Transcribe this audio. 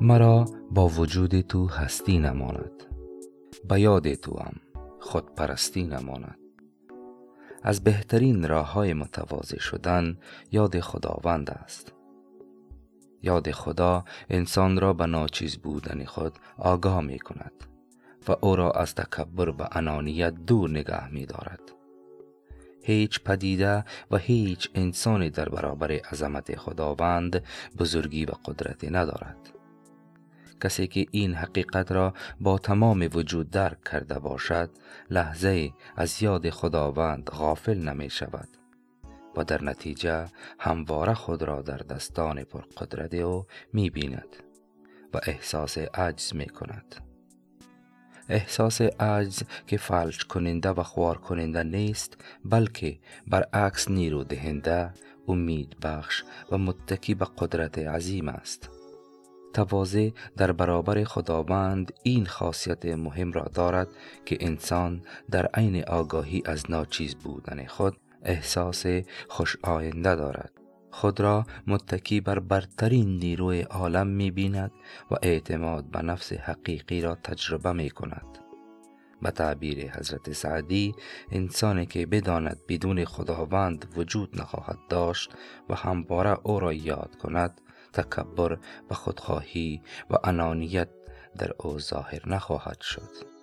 مرا با وجود تو هستی نماند به یاد تو هم خودپرستی نماند از بهترین راه های متواضع شدن یاد خداوند است یاد خدا انسان را به ناچیز بودن خود آگاه می کند و او را از تکبر و انانیت دور نگه می دارد. هیچ پدیده و هیچ انسانی در برابر عظمت خداوند بزرگی و قدرتی ندارد. کسی که این حقیقت را با تمام وجود درک کرده باشد لحظه از یاد خداوند غافل نمی شود و در نتیجه همواره خود را در دستان پرقدرت او می بیند و احساس عجز می کند احساس عجز که فلج کننده و خوار کننده نیست بلکه برعکس نیرو دهنده امید بخش و متکی به قدرت عظیم است. تواضع در برابر خداوند این خاصیت مهم را دارد که انسان در عین آگاهی از ناچیز بودن خود احساس خوش آینده دارد. خود را متکی بر برترین نیروی عالم می بیند و اعتماد به نفس حقیقی را تجربه می کند به تعبیر حضرت سعدی انسانی که بداند بدون خداوند وجود نخواهد داشت و همواره او را یاد کند تکبر و خودخواهی و انانیت در او ظاهر نخواهد شد.